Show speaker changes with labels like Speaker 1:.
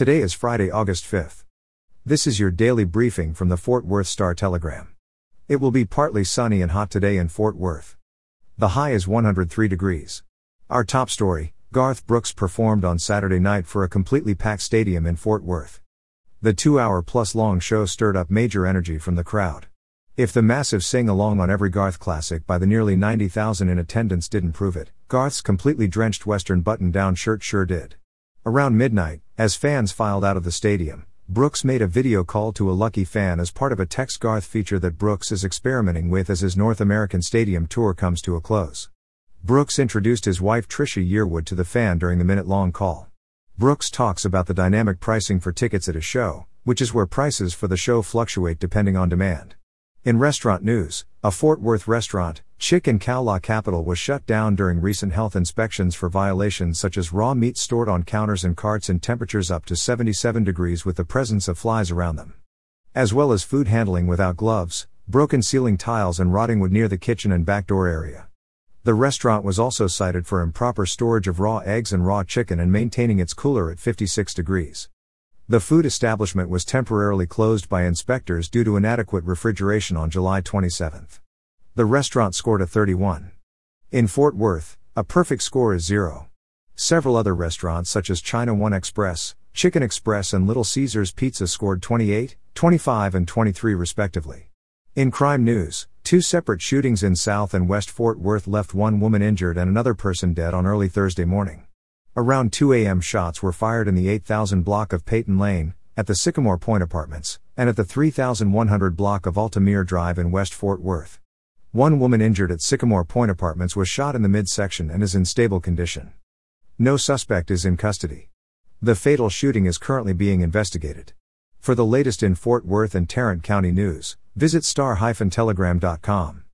Speaker 1: Today is Friday, August 5th. This is your daily briefing from the Fort Worth Star Telegram. It will be partly sunny and hot today in Fort Worth. The high is 103 degrees. Our top story Garth Brooks performed on Saturday night for a completely packed stadium in Fort Worth. The two hour plus long show stirred up major energy from the crowd. If the massive sing along on every Garth classic by the nearly 90,000 in attendance didn't prove it, Garth's completely drenched Western button down shirt sure did. Around midnight, as fans filed out of the stadium, Brooks made a video call to a lucky fan as part of a Text Garth feature that Brooks is experimenting with as his North American Stadium tour comes to a close. Brooks introduced his wife Trisha Yearwood to the fan during the minute long call. Brooks talks about the dynamic pricing for tickets at a show, which is where prices for the show fluctuate depending on demand. In restaurant news, a Fort Worth restaurant, Chick and Cow La Capital was shut down during recent health inspections for violations such as raw meat stored on counters and carts in temperatures up to 77 degrees with the presence of flies around them. As well as food handling without gloves, broken ceiling tiles and rotting wood near the kitchen and back door area. The restaurant was also cited for improper storage of raw eggs and raw chicken and maintaining its cooler at 56 degrees. The food establishment was temporarily closed by inspectors due to inadequate refrigeration on July 27. The restaurant scored a 31. In Fort Worth, a perfect score is 0. Several other restaurants such as China One Express, Chicken Express and Little Caesars Pizza scored 28, 25 and 23 respectively. In crime news, two separate shootings in South and West Fort Worth left one woman injured and another person dead on early Thursday morning. Around 2 a.m., shots were fired in the 8000 block of Peyton Lane, at the Sycamore Point Apartments, and at the 3100 block of Altamir Drive in West Fort Worth. One woman injured at Sycamore Point Apartments was shot in the midsection and is in stable condition. No suspect is in custody. The fatal shooting is currently being investigated. For the latest in Fort Worth and Tarrant County news, visit star-telegram.com.